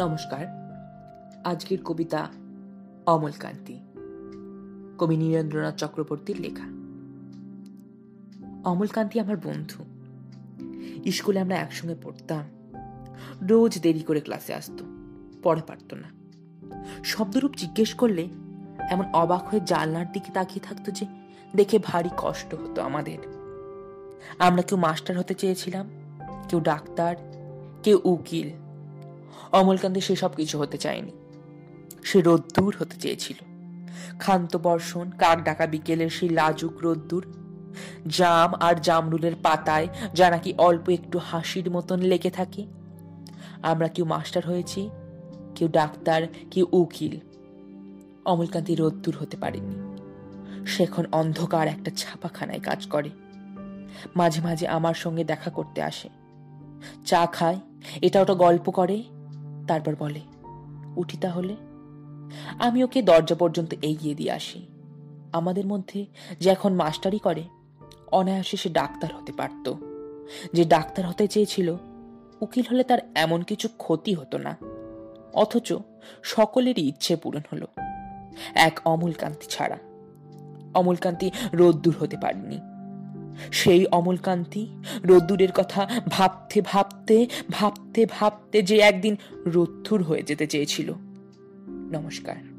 নমস্কার। আজকের কবিতা অমলকান্তি কবি নীরেন্দ্রনাথ চক্রবর্তীর লেখা। অমলকান্তি আমার বন্ধু। স্কুলে আমরা একসঙ্গে পড়তাম। রোজ দেরি করে ক্লাসে আসতো, পড়ে পারতো না। শব্দরূপ জিজ্ঞেস করলে এমন অবাক হয়ে জানলার দিকে তাকিয়ে থাকতো যে দেখে ভারী কষ্ট হতো আমাদের। আমরা কেউ মাস্টার হতে চেয়েছিলাম, কেউ ডাক্তার, কেউ উকিল। অমলকান্তি সেসব কিছু হতে চায়নি। সে রোদ্দুর হতে চেয়েছিল। ক্ষান্ত বর্ষণ, কাক ডাকা বিকেলের সেই লাজুক রোদ্দুর জাম আর জামরুলের পাতায় যা নাকি অল্প একটু হাসির মতন লেগে থাকে। আমরা কেউ মাস্টার হয়েছি, কেউ ডাক্তার, কেউ উকিল। অমলকান্তি রোদ্দুর হতে পারেনি সে এখন অন্ধকার একটা ছাপাখানায় কাজ করে। মাঝে মাঝে আমার সঙ্গে দেখা করতে আসে। চা খায়, এটা ওটা গল্প করে তারপর বলে, উঠি তাহলে। আমি ওকে দরজা পর্যন্ত এগিয়ে দিয়ে আসি। আমাদের মধ্যে যে এখন মাস্টারি করে, অনায়াসে সে ডাক্তার হতে পারত। যে ডাক্তার হতে চেয়েছিল, উকিল হলে তার এমন কিছু ক্ষতি হতো না। অথচ সকলেরই ইচ্ছে পূরণ হলো। এক অমলকান্তি ছাড়া। অমলকান্তি রোদ্দুর হতে পারেনি। সেই অমলকান্তি রোদ্দুরের কথা ভাবতে ভাবতে ভাবতে ভাবতে যে একদিন রোদ্দুর হয়ে যেতে চেয়েছিল। নমস্কার।